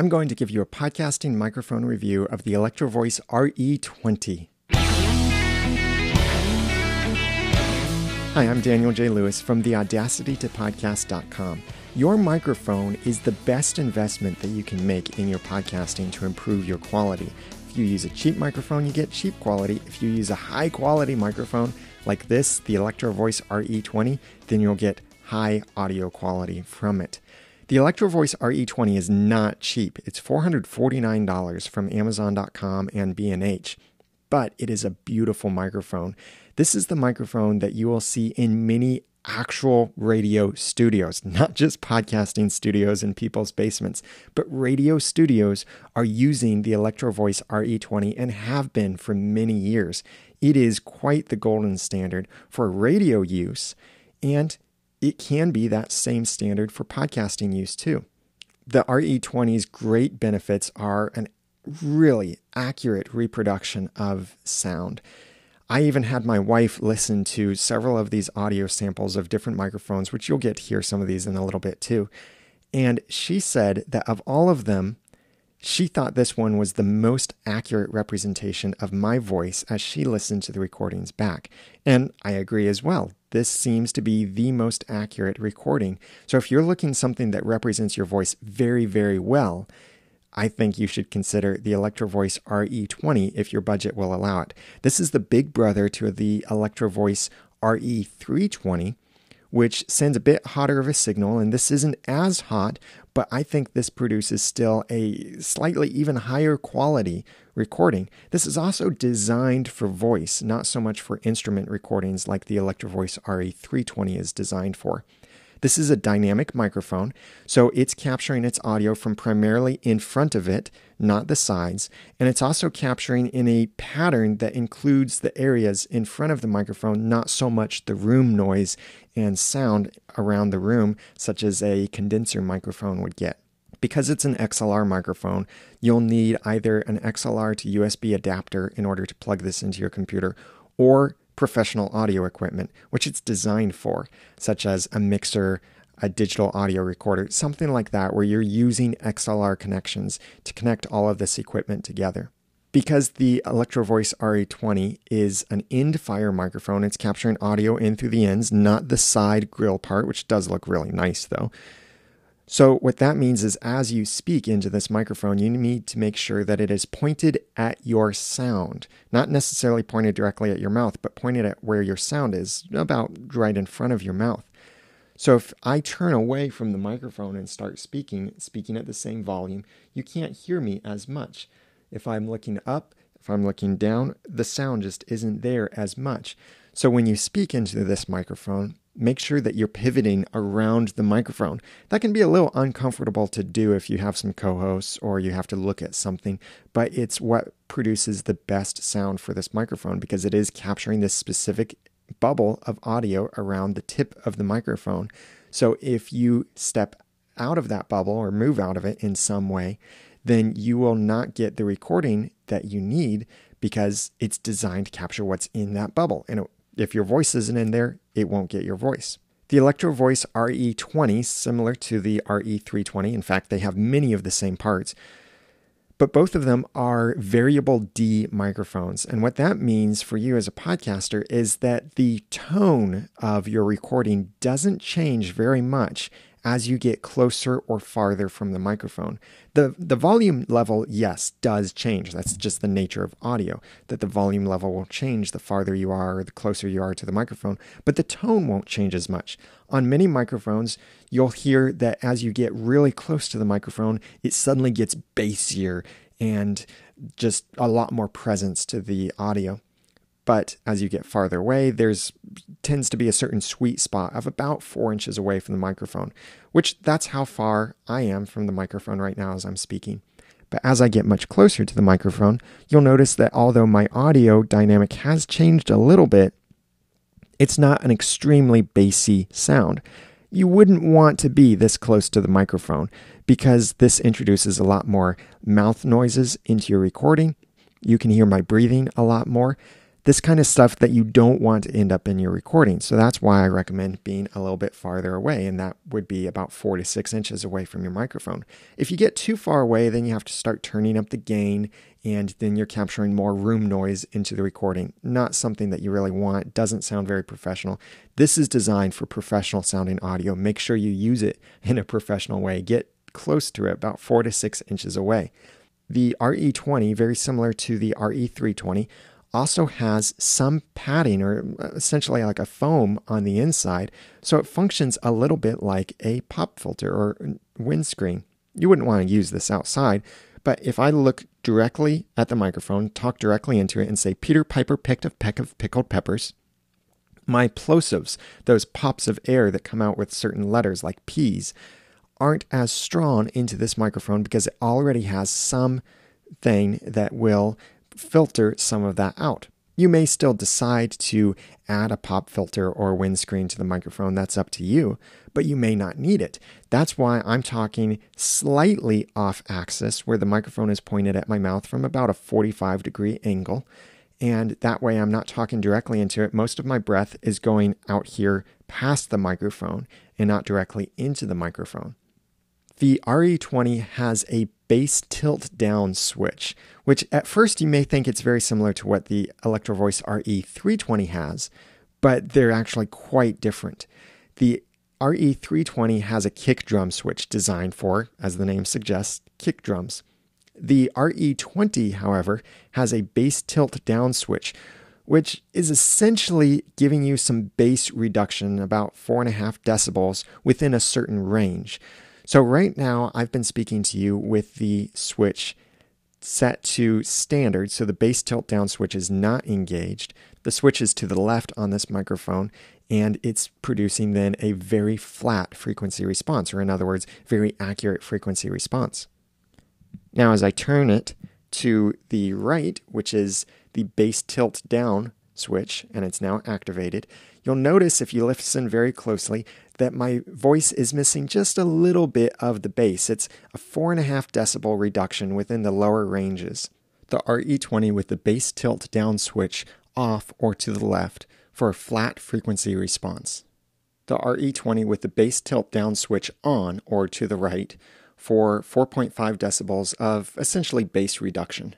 I'm going to give you a podcasting microphone review of the Electro Voice RE20. Hi, I'm Daniel J. Lewis from the. Your microphone is the best investment that you can make in your podcasting to improve your quality. If you use a cheap microphone, you get cheap quality. If you use a high quality microphone like this, the Electro Voice RE20, then you'll get high audio quality from it. The Electro Voice RE20 is not cheap. It's $449 from Amazon.com and B&H, but it is a beautiful microphone. This is the microphone that you will see in many actual radio studios, not just podcasting studios in people's basements, but radio studios are using the Electro Voice RE20 and have been for many years. It is quite the golden standard for radio use, and it can be that same standard for podcasting use too. The RE20's great benefits are an really accurate reproduction of sound. I even had my wife listen to several of these audio samples of different microphones, which you'll get to hear some of these in a little bit too. And she said that of all of them, she thought this one was the most accurate representation of my voice as she listened to the recordings back. And I agree as well. This seems to be the most accurate recording. So if you're looking something that represents your voice very, very well, I think you should consider the Electro Voice RE20 if your budget will allow it. This is the big brother to the Electro Voice RE320, which sends a bit hotter of a signal, and this isn't as hot, but I think this produces still a slightly even higher quality recording. This is also designed for voice, not so much for instrument recordings like the Electro Voice RE320 is designed for. This is a dynamic microphone, so it's capturing its audio from primarily in front of it, not the sides, and it's also capturing in a pattern that includes the areas in front of the microphone, not so much the room noise and sound around the room, such as a condenser microphone would get. Because it's an XLR microphone, you'll need either an XLR to USB adapter in order to plug this into your computer, or professional audio equipment, which it's designed for, such as a mixer, a digital audio recorder, something like that, where you're using XLR connections to connect all of this equipment together. Because the Electro Voice RE20 is an end fire microphone, it's capturing audio in through the ends, not the side grill part, which does look really nice though. So, what that means is as you speak into this microphone, you need to make sure that it is pointed at your sound, not necessarily pointed directly at your mouth, but pointed at where your sound is, about right in front of your mouth. So, if I turn away from the microphone and start speaking, speaking at the same volume, you can't hear me as much. If I'm looking up, if I'm looking down, the sound just isn't there as much. So, when you speak into this microphone, make sure that you're pivoting around the microphone. That can be a little uncomfortable to do if you have some co hosts or you have to look at something, but it's what produces the best sound for this microphone because it is capturing this specific bubble of audio around the tip of the microphone. So if you step out of that bubble or move out of it in some way, then you will not get the recording that you need because it's designed to capture what's in that bubble. And if your voice isn't in there, it won't get your voice. The Electro Voice RE20, similar to the RE320, in fact, they have many of the same parts, but both of them are variable D microphones. And what that means for you as a podcaster is that the tone of your recording doesn't change very much as you get closer or farther from the microphone. The, the volume level, yes, does change. That's just the nature of audio, that the volume level will change the farther you are or the closer you are to the microphone, but the tone won't change as much. On many microphones, you'll hear that as you get really close to the microphone, it suddenly gets bassier and just a lot more presence to the audio. But as you get farther away, there's tends to be a certain sweet spot of about four inches away from the microphone, which that's how far I am from the microphone right now as I'm speaking. But as I get much closer to the microphone, you'll notice that although my audio dynamic has changed a little bit, it's not an extremely bassy sound. You wouldn't want to be this close to the microphone because this introduces a lot more mouth noises into your recording. You can hear my breathing a lot more, this kind of stuff that you don't want to end up in your recording. So that's why I recommend being a little bit farther away, and that would be about four to six inches away from your microphone. If you get too far away, then you have to start turning up the gain, and then you're capturing more room noise into the recording. Not something that you really want, doesn't sound very professional. This is designed for professional sounding audio. Make sure you use it in a professional way. Get close to it, about four to six inches away. The RE20, very similar to the RE320, also has some padding or uh, essentially like a foam on the inside, so it functions a little bit like a pop filter or windscreen. You wouldn't want to use this outside, but if I look directly at the microphone, talk directly into it, and say, Peter Piper picked a peck of pickled peppers, my plosives, those pops of air that come out with certain letters like P's, aren't as strong into this microphone because it already has some thing that will filter some of that out. You may still decide to add a pop filter or windscreen to the microphone, that's up to you, but you may not need it. That's why I'm talking slightly off axis, where the microphone is pointed at my mouth from about a 45 degree angle. And that way I'm not talking directly into it. Most of my breath is going out here past the microphone and not directly into the microphone. The RE20 has a bass tilt down switch, which at first you may think it's very similar to what the Electro Voice RE320 has, but they're actually quite different. The RE320 has a kick drum switch designed for, as the name suggests, kick drums. The RE20, however, has a bass tilt down switch, which is essentially giving you some bass reduction, about 4.5 decibels, within a certain range. So, right now, I've been speaking to you with the switch set to standard, so the bass tilt down switch is not engaged. The switch is to the left on this microphone, and it's producing then a very flat frequency response, or in other words, very accurate frequency response. Now, as I turn it to the right, which is the bass tilt down switch, and it's now activated, you'll notice if you listen very closely that my voice is missing just a little bit of the bass. It's a 4.5 decibel reduction within the lower ranges. The RE20 with the bass tilt down switch off or to the left for a flat frequency response. The RE20 with the bass tilt down switch on or to the right for 4.5 decibels of essentially bass reduction.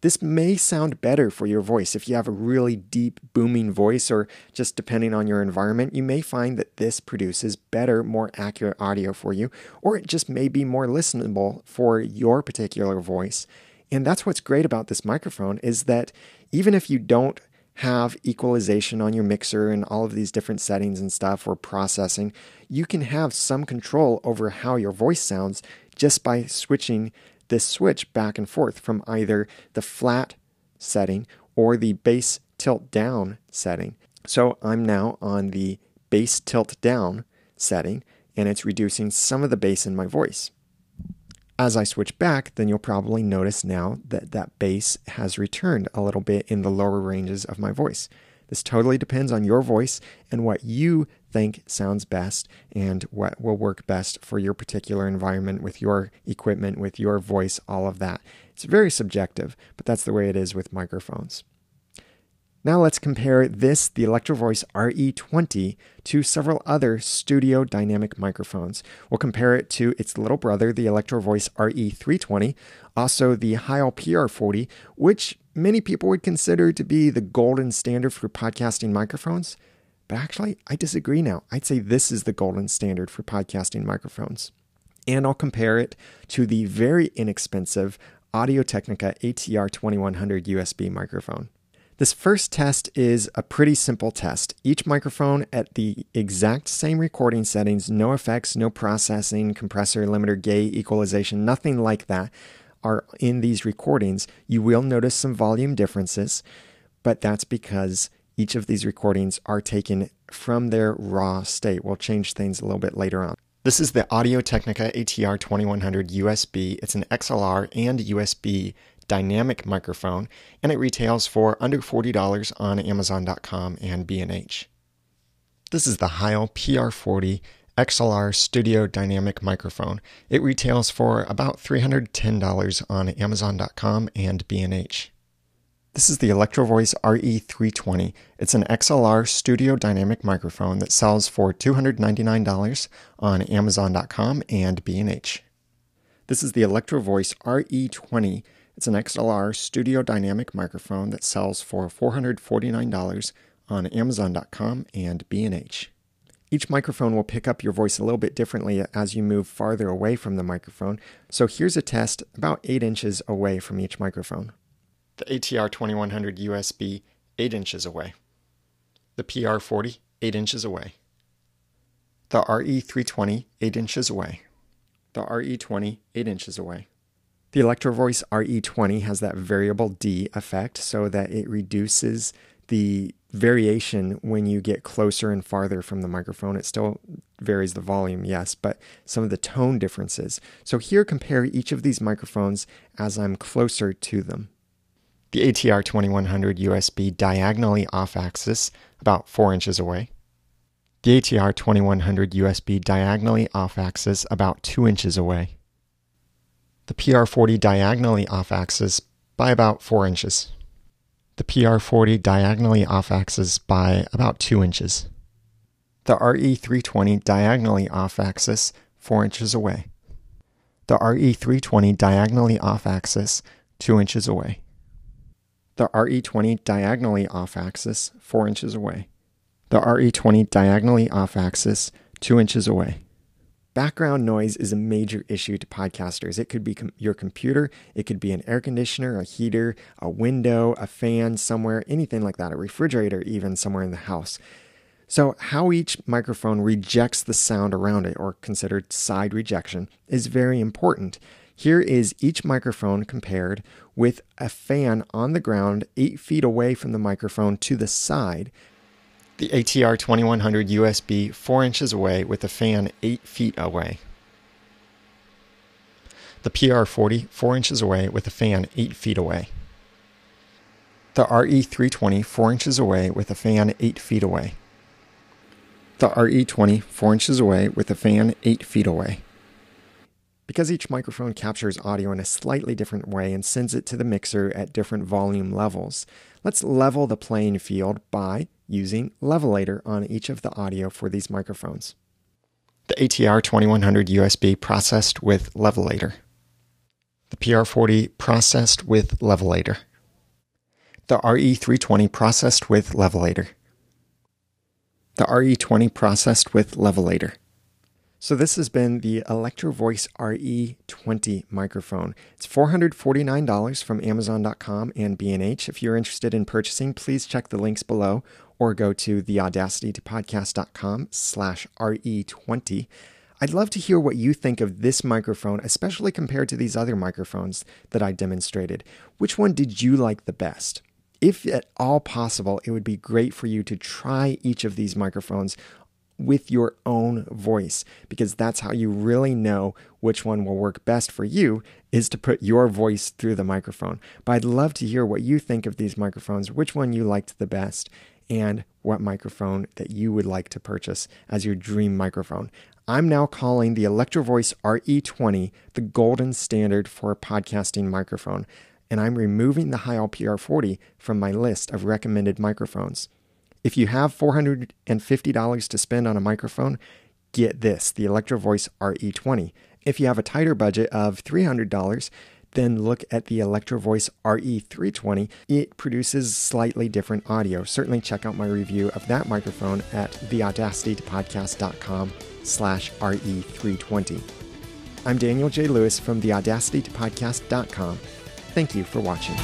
This may sound better for your voice. If you have a really deep, booming voice, or just depending on your environment, you may find that this produces better, more accurate audio for you, or it just may be more listenable for your particular voice. And that's what's great about this microphone is that even if you don't have equalization on your mixer and all of these different settings and stuff or processing, you can have some control over how your voice sounds just by switching this switch back and forth from either the flat setting or the bass tilt down setting. So I'm now on the bass tilt down setting and it's reducing some of the bass in my voice. As I switch back, then you'll probably notice now that that bass has returned a little bit in the lower ranges of my voice. This totally depends on your voice and what you think sounds best and what will work best for your particular environment with your equipment, with your voice, all of that. It's very subjective, but that's the way it is with microphones. Now let's compare this, the Electro Voice RE20, to several other studio dynamic microphones. We'll compare it to its little brother, the Electro Voice RE320, also the Heil PR40, which many people would consider to be the golden standard for podcasting microphones. But actually, I disagree now. I'd say this is the golden standard for podcasting microphones. And I'll compare it to the very inexpensive Audio Technica ATR 2100 USB microphone. This first test is a pretty simple test. Each microphone at the exact same recording settings, no effects, no processing, compressor, limiter, gate, equalization, nothing like that are in these recordings. You will notice some volume differences, but that's because each of these recordings are taken from their raw state. We'll change things a little bit later on. This is the Audio Technica ATR 2100 USB. It's an XLR and USB dynamic microphone, and it retails for under $40 on Amazon.com and B&H. This is the Heil PR40 XLR Studio Dynamic Microphone. It retails for about $310 on Amazon.com and B&H. This is the Electrovoice RE320. It's an XLR studio dynamic microphone that sells for $299 on Amazon.com and B&H. This is the Electrovoice RE20. It's an XLR studio dynamic microphone that sells for $449 on Amazon.com and B&H. Each microphone will pick up your voice a little bit differently as you move farther away from the microphone. So here's a test about 8 inches away from each microphone the ATR 2100 USB 8 inches away, the PR40 8 inches away, the RE320 8 inches away, the RE20 8 inches away. The Electrovoice RE20 has that variable D effect so that it reduces the variation when you get closer and farther from the microphone. It still varies the volume, yes, but some of the tone differences. So here compare each of these microphones as I'm closer to them the ATR 2100 USB diagonally off axis, about 4 inches away. The ATR 2100 USB diagonally off axis, about 2 inches away. The PR40 diagonally off axis by about 4 inches. The PR40 diagonally off axis by about 2 inches. The RE320 diagonally off axis, 4 inches away. The RE320 diagonally off axis, 2 inches away the RE20 diagonally off axis 4 inches away. The RE20 diagonally off axis 2 inches away. Background noise is a major issue to podcasters. It could be com- your computer, it could be an air conditioner, a heater, a window, a fan somewhere, anything like that, a refrigerator, even somewhere in the house. So, how each microphone rejects the sound around it, or considered side rejection, is very important. Here is each microphone compared with a fan on the ground eight feet away from the microphone to the side. The ATR 2100 USB four inches away with a fan eight feet away. The PR40 four inches away with a fan eight feet away. The RE320 four inches away with a fan eight feet away. The RE20 four inches away with a fan eight feet away. Because each microphone captures audio in a slightly different way and sends it to the mixer at different volume levels, let's level the playing field by using Levelator on each of the audio for these microphones. The ATR 2100 USB processed with Levelator. The PR40 processed with Levelator. The RE320 processed with Levelator. The RE20 processed with Levelator. So this has been the Electrovoice RE20 microphone. It's $449 from Amazon.com and B&H. If you're interested in purchasing, please check the links below or go to theaudacitytopodcast.com slash RE20. I'd love to hear what you think of this microphone, especially compared to these other microphones that I demonstrated. Which one did you like the best? If at all possible, it would be great for you to try each of these microphones with your own voice because that's how you really know which one will work best for you is to put your voice through the microphone. But I'd love to hear what you think of these microphones, which one you liked the best, and what microphone that you would like to purchase as your dream microphone. I'm now calling the Electrovoice RE20 the golden standard for a podcasting microphone, and I'm removing the Heil PR40 from my list of recommended microphones. If you have $450 to spend on a microphone, get this the Electro Voice RE20. If you have a tighter budget of $300, then look at the Electro Voice RE320. It produces slightly different audio. Certainly check out my review of that microphone at theaudacitytopodcast.com slash RE320. I'm Daniel J. Lewis from theaudacitytopodcast.com. Thank you for watching.